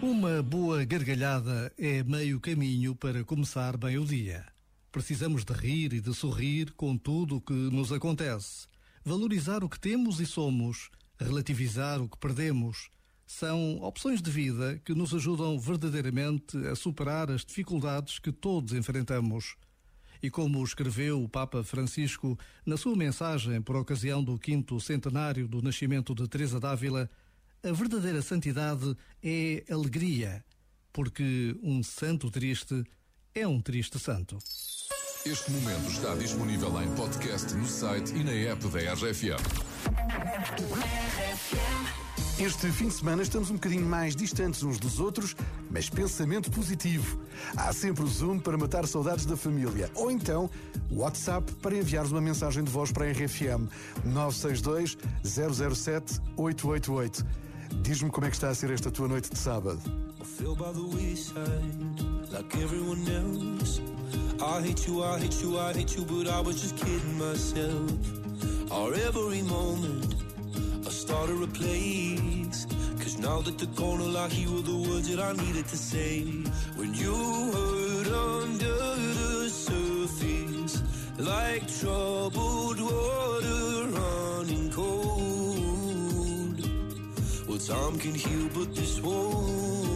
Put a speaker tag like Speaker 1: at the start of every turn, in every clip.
Speaker 1: Uma boa gargalhada é meio caminho para começar bem o dia. Precisamos de rir e de sorrir com tudo o que nos acontece. Valorizar o que temos e somos, relativizar o que perdemos, são opções de vida que nos ajudam verdadeiramente a superar as dificuldades que todos enfrentamos. E como escreveu o Papa Francisco na sua mensagem por ocasião do quinto centenário do nascimento de Teresa d'Ávila, a verdadeira santidade é alegria, porque um santo triste é um triste santo.
Speaker 2: Este momento está disponível em podcast no site e na app da RFM.
Speaker 3: Este fim de semana estamos um bocadinho mais distantes uns dos outros, mas pensamento positivo. Há sempre o Zoom para matar saudades da família. Ou então o WhatsApp para enviares uma mensagem de voz para a RFM 962 007 888. Diz-me como é que está a ser esta tua noite de sábado. I hate you, I hate you, I hate you, but I was just kidding myself. Our every moment I started a place. Cause now that the corner I hear were the words that I needed to say. When you hurt under the surface, like troubled water running cold. Well, time can heal, but this won't.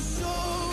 Speaker 3: so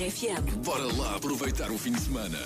Speaker 2: RFM. Bora lá aproveitar o fim de semana.